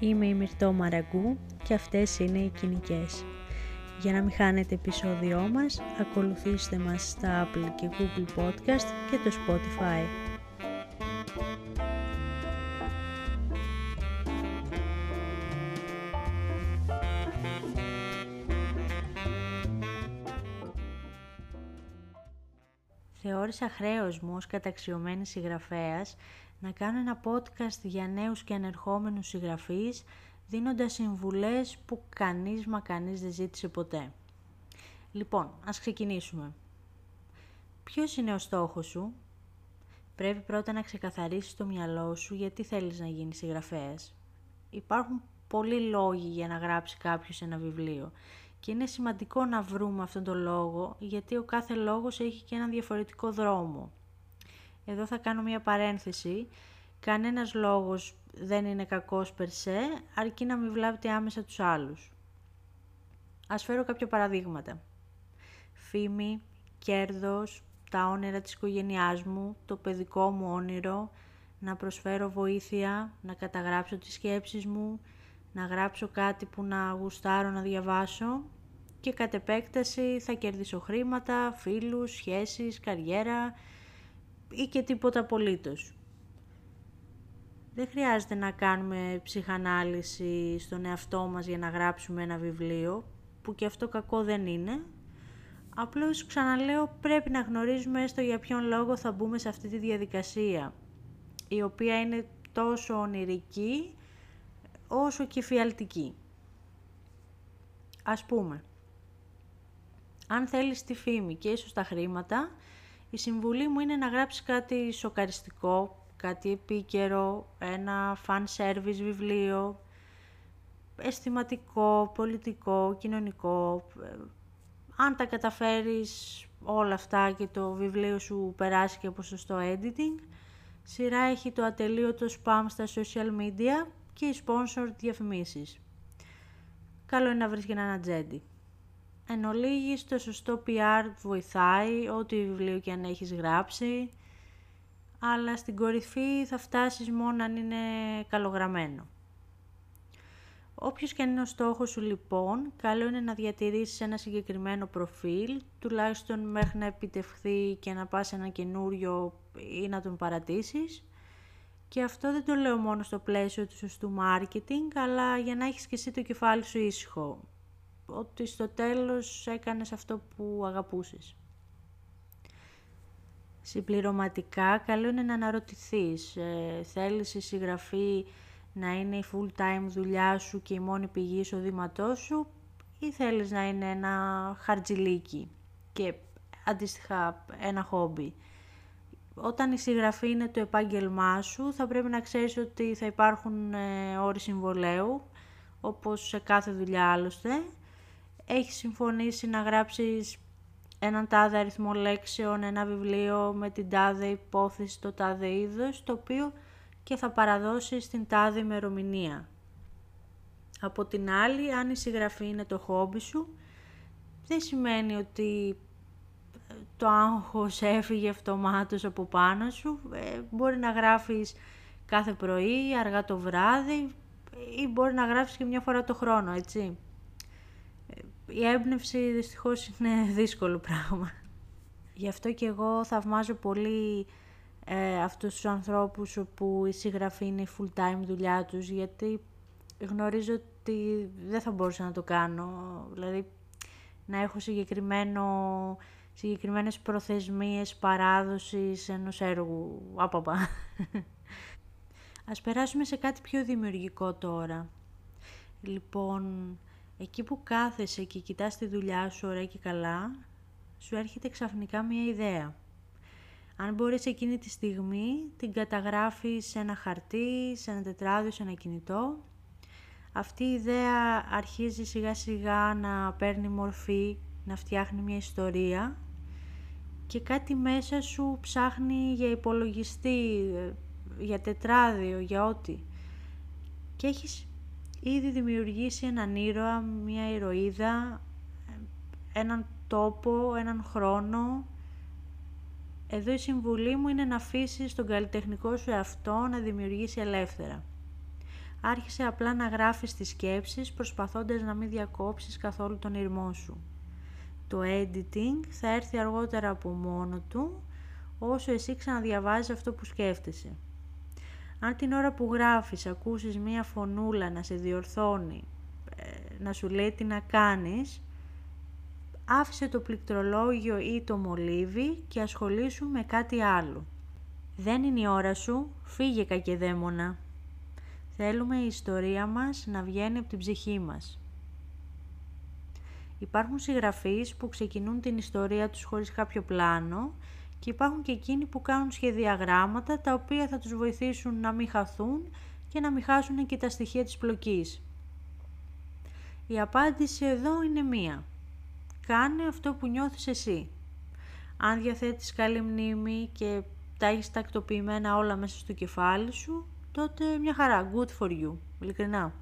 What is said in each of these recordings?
Είμαι η Μυρτώ Μαραγκού και αυτές είναι οι κοινικές. Για να μην χάνετε επεισόδιό μας, ακολουθήστε μας στα Apple και Google Podcast και το Spotify. Θεώρησα χρέος μου ως καταξιωμένης συγγραφέας να κάνω ένα podcast για νέους και ανερχόμενους συγγραφείς, δίνοντας συμβουλές που κανείς μα κανείς δεν ζήτησε ποτέ. Λοιπόν, ας ξεκινήσουμε. Ποιος είναι ο στόχος σου; Πρέπει πρώτα να ξεκαθαρίσεις το μυαλό σου γιατί θέλεις να γίνεις συγγραφέας. Υπάρχουν πολλοί λόγοι για να γράψει κάποιος ένα βιβλίο και είναι σημαντικό να βρούμε αυτόν τον λόγο γιατί ο κάθε λόγος έχει και έναν διαφορετικό δρόμο. Εδώ θα κάνω μια παρένθεση. Κανένας λόγος δεν είναι κακός περσέ, αρκεί να μην βλάβει άμεσα τους άλλους. Ας φέρω κάποια παραδείγματα. Φήμη, κέρδος, τα όνειρα της οικογένειάς μου, το παιδικό μου όνειρο, να προσφέρω βοήθεια, να καταγράψω τις σκέψεις μου, να γράψω κάτι που να γουστάρω να διαβάσω και κατ' επέκταση θα κερδίσω χρήματα, φίλους, σχέσεις, καριέρα, ή και τίποτα απολύτως. Δεν χρειάζεται να κάνουμε ψυχανάλυση στον εαυτό μας για να γράψουμε ένα βιβλίο, που και αυτό κακό δεν είναι. Απλώς ξαναλέω πρέπει να γνωρίζουμε έστω για ποιον λόγο θα μπούμε σε αυτή τη διαδικασία, η οποία είναι τόσο ονειρική όσο και φιαλτική. Ας πούμε, αν θέλεις τη φήμη και ίσως τα χρήματα, η συμβουλή μου είναι να γράψεις κάτι σοκαριστικό, κάτι επίκαιρο, ένα fan service βιβλίο, αισθηματικό, πολιτικό, κοινωνικό. Αν τα καταφέρεις όλα αυτά και το βιβλίο σου περάσει και από σωστό editing, σειρά έχει το ατελείωτο spam στα social media και οι sponsored διαφημίσεις. Καλό είναι να βρεις και έναν ατζέντη. Εν ολίγης, το σωστό PR βοηθάει, ό,τι βιβλίο και αν έχεις γράψει, αλλά στην κορυφή θα φτάσεις μόνο αν είναι καλογραμμένο. Όποιος και αν είναι ο στόχος σου λοιπόν, καλό είναι να διατηρήσεις ένα συγκεκριμένο προφίλ, τουλάχιστον μέχρι να επιτευχθεί και να πας ένα καινούριο ή να τον παρατήσεις. Και αυτό δεν το λέω μόνο στο πλαίσιο του σωστού marketing, αλλά για να έχεις και εσύ το κεφάλι σου ήσυχο ότι στο τέλος έκανες αυτό που αγαπούσες. Συμπληρωματικά, καλό είναι να αναρωτηθείς. Ε, θέλεις η συγγραφή να είναι η full-time δουλειά σου και η μόνη πηγή εισοδήματός σου ή θέλεις να είναι ένα χαρτζιλίκι και αντίστοιχα ένα χόμπι. Όταν η συγγραφή είναι το επάγγελμά σου, θα πρέπει να ξέρεις ότι θα υπάρχουν ε, όροι συμβολέου, όπως σε κάθε δουλειά άλλωστε, έχεις συμφωνήσει να γράψεις έναν τάδε αριθμό λέξεων, ένα βιβλίο με την τάδε υπόθεση, το τάδε είδος, το οποίο και θα παραδώσεις στην τάδε ημερομηνία. Από την άλλη, αν η συγγραφή είναι το χόμπι σου, δεν σημαίνει ότι ε, το άγχος έφυγε αυτομάτως από πάνω σου. Ε, μπορεί να γράφεις κάθε πρωί, αργά το βράδυ ή μπορεί να γράφεις και μια φορά το χρόνο, έτσι η έμπνευση δυστυχώς είναι δύσκολο πράγμα. Γι' αυτό και εγώ θαυμάζω πολύ ε, αυτούς τους ανθρώπους όπου η συγγραφή είναι η full time δουλειά τους γιατί γνωρίζω ότι δεν θα μπορούσα να το κάνω. Δηλαδή να έχω συγκεκριμένο, συγκεκριμένες προθεσμίες παράδοσης ενός έργου. Άπαπα. Ας περάσουμε σε κάτι πιο δημιουργικό τώρα. Λοιπόν, Εκεί που κάθεσαι και κοιτάς τη δουλειά σου ωραία και καλά, σου έρχεται ξαφνικά μια ιδέα. Αν μπορείς εκείνη τη στιγμή, την καταγράφεις σε ένα χαρτί, σε ένα τετράδιο, σε ένα κινητό. Αυτή η ιδέα αρχίζει σιγά σιγά να παίρνει μορφή, να φτιάχνει μια ιστορία και κάτι μέσα σου ψάχνει για υπολογιστή, για τετράδιο, για ό,τι. Και έχεις ήδη δημιουργήσει έναν ήρωα, μια ηρωίδα, έναν τόπο, έναν χρόνο. Εδώ η συμβουλή μου είναι να αφήσει τον καλλιτεχνικό σου εαυτό να δημιουργήσει ελεύθερα. άρχισε απλά να γράφεις τις σκέψεις προσπαθώντας να μην διακόψεις καθόλου τον ήρμό σου. Το editing θα έρθει αργότερα από μόνο του όσο εσύ ξαναδιαβάζεις αυτό που σκέφτεσαι. Αν την ώρα που γράφεις ακούσεις μία φωνούλα να σε διορθώνει, ε, να σου λέει τι να κάνεις, άφησε το πληκτρολόγιο ή το μολύβι και ασχολήσου με κάτι άλλο. Δεν είναι η ώρα σου, φύγε κακεδαίμονα. Θέλουμε η ιστορία μας να βγαίνει από την ψυχή μας. Υπάρχουν συγγραφείς που ξεκινούν την ιστορία τους χωρίς κάποιο πλάνο και υπάρχουν και εκείνοι που κάνουν σχεδιαγράμματα τα οποία θα τους βοηθήσουν να μην χαθούν και να μην χάσουν και τα στοιχεία της πλοκής. Η απάντηση εδώ είναι μία. Κάνε αυτό που νιώθεις εσύ. Αν διαθέτεις καλή μνήμη και τα έχεις τακτοποιημένα όλα μέσα στο κεφάλι σου, τότε μια χαρά, good for you, ειλικρινά.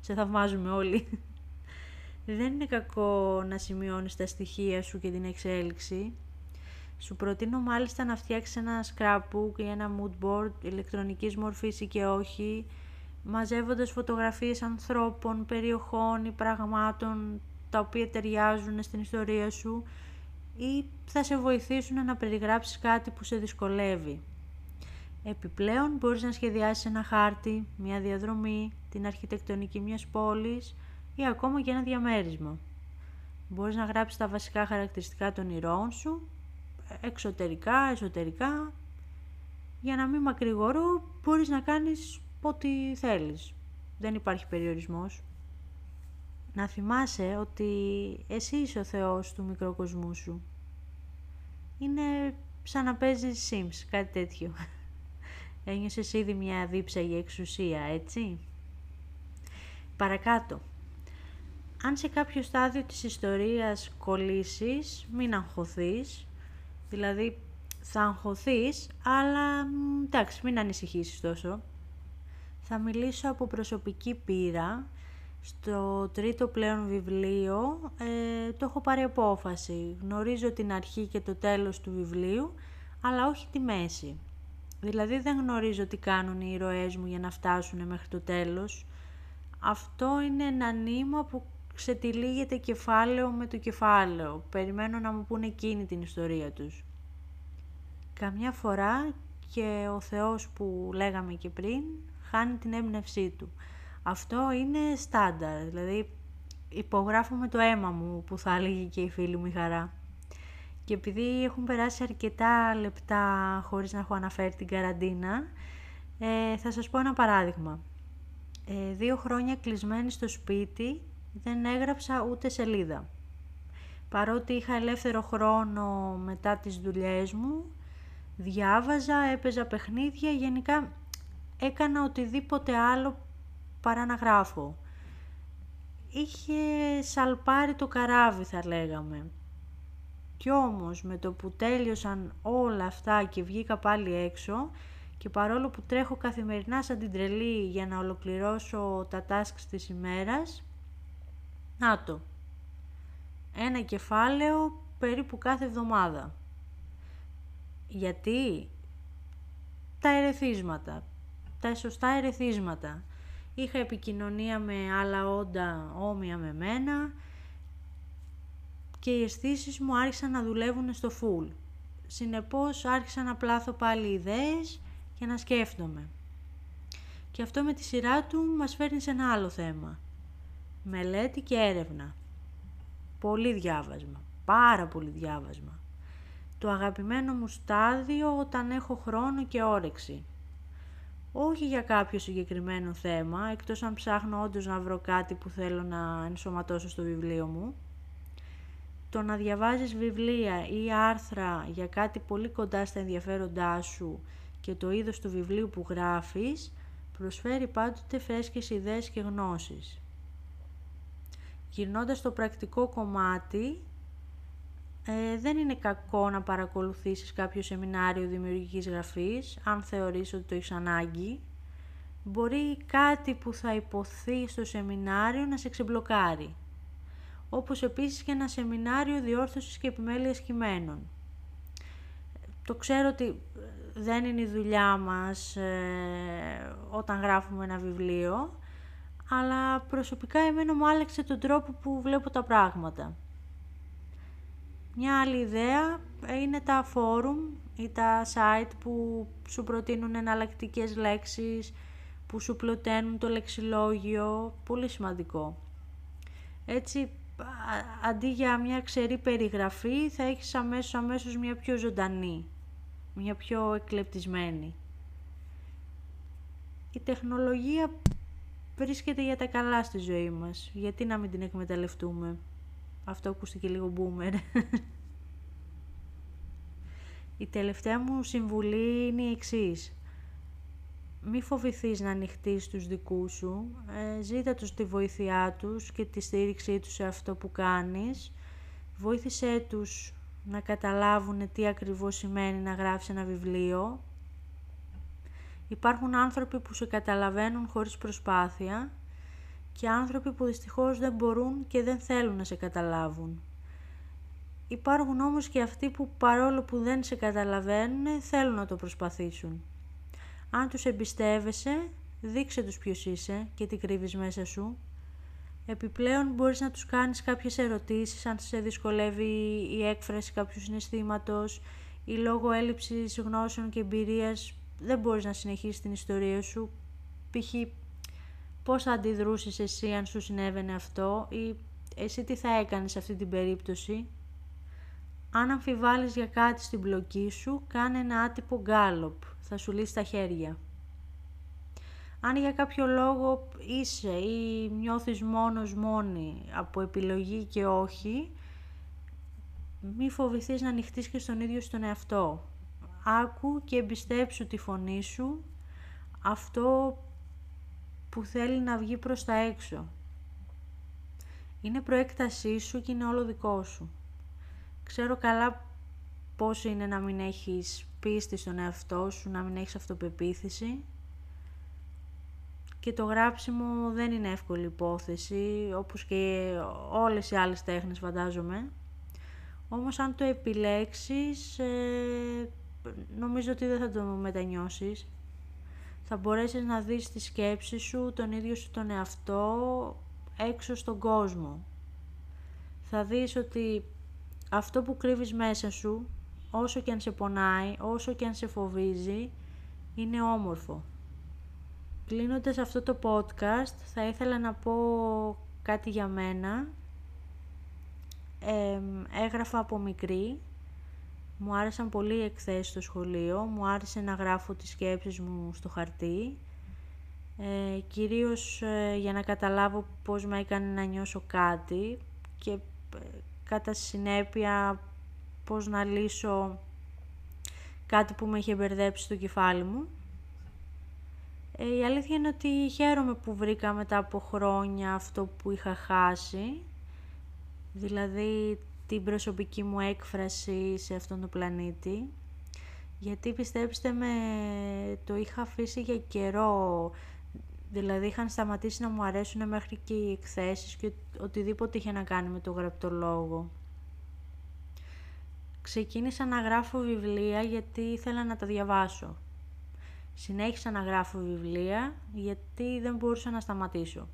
Σε θαυμάζουμε όλοι. Δεν είναι κακό να σημειώνεις τα στοιχεία σου και την εξέλιξη. Σου προτείνω μάλιστα να φτιάξεις ένα scrapbook ή ένα mood board ηλεκτρονικής μορφής ή και όχι, μαζεύοντας φωτογραφίες ανθρώπων, περιοχών ή πραγμάτων τα οποία ταιριάζουν στην ιστορία σου ή θα σε βοηθήσουν να περιγράψεις κάτι που σε δυσκολεύει. Επιπλέον μπορείς να σχεδιάσεις ένα χάρτη, μια διαδρομή, την αρχιτεκτονική μιας πόλης ή ακόμα και ένα διαμέρισμα. Μπορείς να γράψεις τα βασικά χαρακτηριστικά των ηρώων σου, εξωτερικά, εσωτερικά. Για να μην μακρηγορώ, μπορείς να κάνεις ό,τι θέλεις. Δεν υπάρχει περιορισμός. Να θυμάσαι ότι εσύ είσαι ο Θεός του μικροκοσμού σου. Είναι σαν να παίζεις Sims, κάτι τέτοιο. Ένιωσες ήδη μια για εξουσία, έτσι; Παρακάτω. Αν σε κάποιο στάδιο της ιστορίας κολλήσεις, μην αγχωθείς. Δηλαδή, θα αγχωθείς, αλλά εντάξει, μην ανησυχήσεις τόσο. Θα μιλήσω από προσωπική πείρα. Στο τρίτο πλέον βιβλίο ε, το έχω πάρει απόφαση. Γνωρίζω την αρχή και το τέλος του βιβλίου, αλλά όχι τη μέση. Δηλαδή δεν γνωρίζω τι κάνουν οι ηρωές μου για να φτάσουν μέχρι το τέλος. Αυτό είναι ένα νήμα που ξετυλίγεται κεφάλαιο με το κεφάλαιο. Περιμένω να μου πούνε εκείνη την ιστορία τους. Καμιά φορά και ο Θεός που λέγαμε και πριν χάνει την έμπνευσή του. Αυτό είναι στάνταρ, δηλαδή υπογράφω με το αίμα μου που θα έλεγε και η φίλη μου η χαρά. Και επειδή έχουν περάσει αρκετά λεπτά χωρίς να έχω αναφέρει την καραντίνα, ε, θα σας πω ένα παράδειγμα. Ε, δύο χρόνια κλεισμένη στο σπίτι δεν έγραψα ούτε σελίδα. Παρότι είχα ελεύθερο χρόνο μετά τις δουλειές μου, διάβαζα, έπαιζα παιχνίδια, γενικά έκανα οτιδήποτε άλλο παρά να γράφω. Είχε σαλπάρει το καράβι θα λέγαμε. Κι όμως με το που τέλειωσαν όλα αυτά και βγήκα πάλι έξω και παρόλο που τρέχω καθημερινά σαν την τρελή για να ολοκληρώσω τα tasks της ημέρας, να το, ένα κεφάλαιο περίπου κάθε εβδομάδα. Γιατί; Τα ερεθίσματα, τα σωστά ερεθίσματα. Είχα επικοινωνία με άλλα όντα όμοια με μένα, και οι αισθήσεις μου άρχισαν να δουλεύουν στο full. Συνεπώς άρχισα να πλάθω πάλι ιδέες και να σκέφτομαι. Και αυτό με τη σειρά του μας φέρνει σε ένα άλλο θέμα. Μελέτη και έρευνα. Πολύ διάβασμα. Πάρα πολύ διάβασμα. Το αγαπημένο μου στάδιο όταν έχω χρόνο και όρεξη. Όχι για κάποιο συγκεκριμένο θέμα, εκτός αν ψάχνω όντως να βρω κάτι που θέλω να ενσωματώσω στο βιβλίο μου το να διαβάζεις βιβλία ή άρθρα για κάτι πολύ κοντά στα ενδιαφέροντά σου και το είδος του βιβλίου που γράφεις προσφέρει πάντοτε φρέσκες ιδέες και γνώσεις. Γυρνώντας στο πρακτικό κομμάτι, ε, δεν είναι κακό να παρακολουθήσεις κάποιο σεμινάριο δημιουργικής γραφής, αν θεωρείς ότι το έχεις ανάγκη. Μπορεί κάτι που θα υποθεί στο σεμινάριο να σε ξεμπλοκάρει όπως επίσης και ένα σεμινάριο διόρθωσης και επιμέλειας κειμένων. Το ξέρω ότι δεν είναι η δουλειά μας ε, όταν γράφουμε ένα βιβλίο, αλλά προσωπικά εμένα μου άλλαξε τον τρόπο που βλέπω τα πράγματα. Μια άλλη ιδέα είναι τα φόρουμ ή τα site που σου προτείνουν εναλλακτικές λέξεις, που σου πλωταίνουν το λεξιλόγιο, πολύ σημαντικό. Έτσι, αντί για μια ξερή περιγραφή, θα έχεις αμέσως, αμέσως μια πιο ζωντανή, μια πιο εκλεπτισμένη. Η τεχνολογία βρίσκεται για τα καλά στη ζωή μας. Γιατί να μην την εκμεταλλευτούμε; Αυτό ακούστηκε λίγο boomer. Η τελευταία μου συμβουλή είναι η εξής. Μη φοβηθείς να ανοιχτείς τους δικούς σου, ε, ζήτα τους τη βοήθειά τους και τη στήριξή τους σε αυτό που κάνεις. Βοήθησέ τους να καταλάβουν τι ακριβώς σημαίνει να γράψεις ένα βιβλίο. Υπάρχουν άνθρωποι που σε καταλαβαίνουν χωρίς προσπάθεια και άνθρωποι που δυστυχώς δεν μπορούν και δεν θέλουν να σε καταλάβουν. Υπάρχουν όμως και αυτοί που παρόλο που δεν σε καταλαβαίνουν θέλουν να το προσπαθήσουν. Αν τους εμπιστεύεσαι, δείξε τους ποιος είσαι και τι κρύβεις μέσα σου. Επιπλέον μπορείς να τους κάνεις κάποιες ερωτήσεις αν σε δυσκολεύει η έκφραση κάποιου συναισθήματος ή λόγω έλλειψης γνώσεων και εμπειρίας δεν μπορείς να συνεχίσεις την ιστορία σου. Π.χ. πώς θα αντιδρούσεις εσύ αν σου συνέβαινε αυτό ή εσύ τι θα έκανες σε αυτή την περίπτωση. Αν αμφιβάλλεις για κάτι στην μπλοκή σου, κάνε ένα άτυπο γκάλοπ. Θα σου λύσει τα χέρια. Αν για κάποιο λόγο είσαι ή νιώθεις μόνος μόνη από επιλογή και όχι, μη φοβηθείς να ανοιχτείς και στον ίδιο στον εαυτό. Άκου και εμπιστέψου τη φωνή σου, αυτό που θέλει να βγει προς τα έξω. Είναι προέκτασή σου και είναι όλο δικό σου. Ξέρω καλά πώς είναι να μην έχεις πίστη στον εαυτό σου, να μην έχεις αυτοπεποίθηση. Και το γράψιμο δεν είναι εύκολη υπόθεση, όπως και όλες οι άλλες τέχνες φαντάζομαι. Όμως αν το επιλέξεις, ε, νομίζω ότι δεν θα το μετανιώσεις. Θα μπορέσεις να δεις τη σκέψη σου, τον ίδιο σου τον εαυτό, έξω στον κόσμο. Θα δεις ότι αυτό που κρύβεις μέσα σου, όσο και αν σε πονάει, όσο και αν σε φοβίζει, είναι όμορφο. Κλείνοντας αυτό το podcast, θα ήθελα να πω κάτι για μένα. έγραφα από μικρή, μου άρεσαν πολύ οι εκθέσεις στο σχολείο, μου άρεσε να γράφω τις σκέψεις μου στο χαρτί, ε, κυρίως ε, για να καταλάβω πώς με έκανε να νιώσω κάτι και ε, κατά συνέπεια πώς να λύσω κάτι που με είχε μπερδέψει στο κεφάλι μου. Ε, η αλήθεια είναι ότι χαίρομαι που βρήκα μετά από χρόνια αυτό που είχα χάσει, δηλαδή την προσωπική μου έκφραση σε αυτόν τον πλανήτη, γιατί πιστέψτε με, το είχα αφήσει για καιρό, δηλαδή είχαν σταματήσει να μου αρέσουν μέχρι και οι εκθέσεις και οτιδήποτε είχε να κάνει με το γραπτό λόγο. Ξεκίνησα να γράφω βιβλία γιατί ήθελα να τα διαβάσω. Συνέχισα να γράφω βιβλία γιατί δεν μπορούσα να σταματήσω.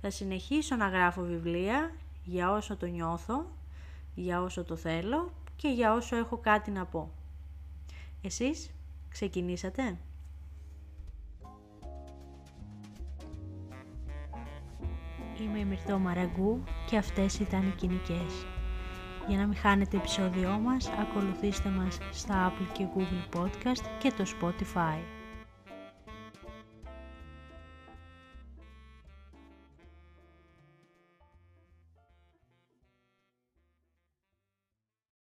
Θα συνεχίσω να γράφω βιβλία για όσο το νιώθω, για όσο το θέλω και για όσο έχω κάτι να πω. Εσείς ξεκινήσατε; Είμαι η Μυρτώ Μαραγκού και αυτές ήταν οι κοινικές. Για να μην χάνετε επεισόδιό μας, ακολουθήστε μας στα Apple και Google Podcast και το Spotify.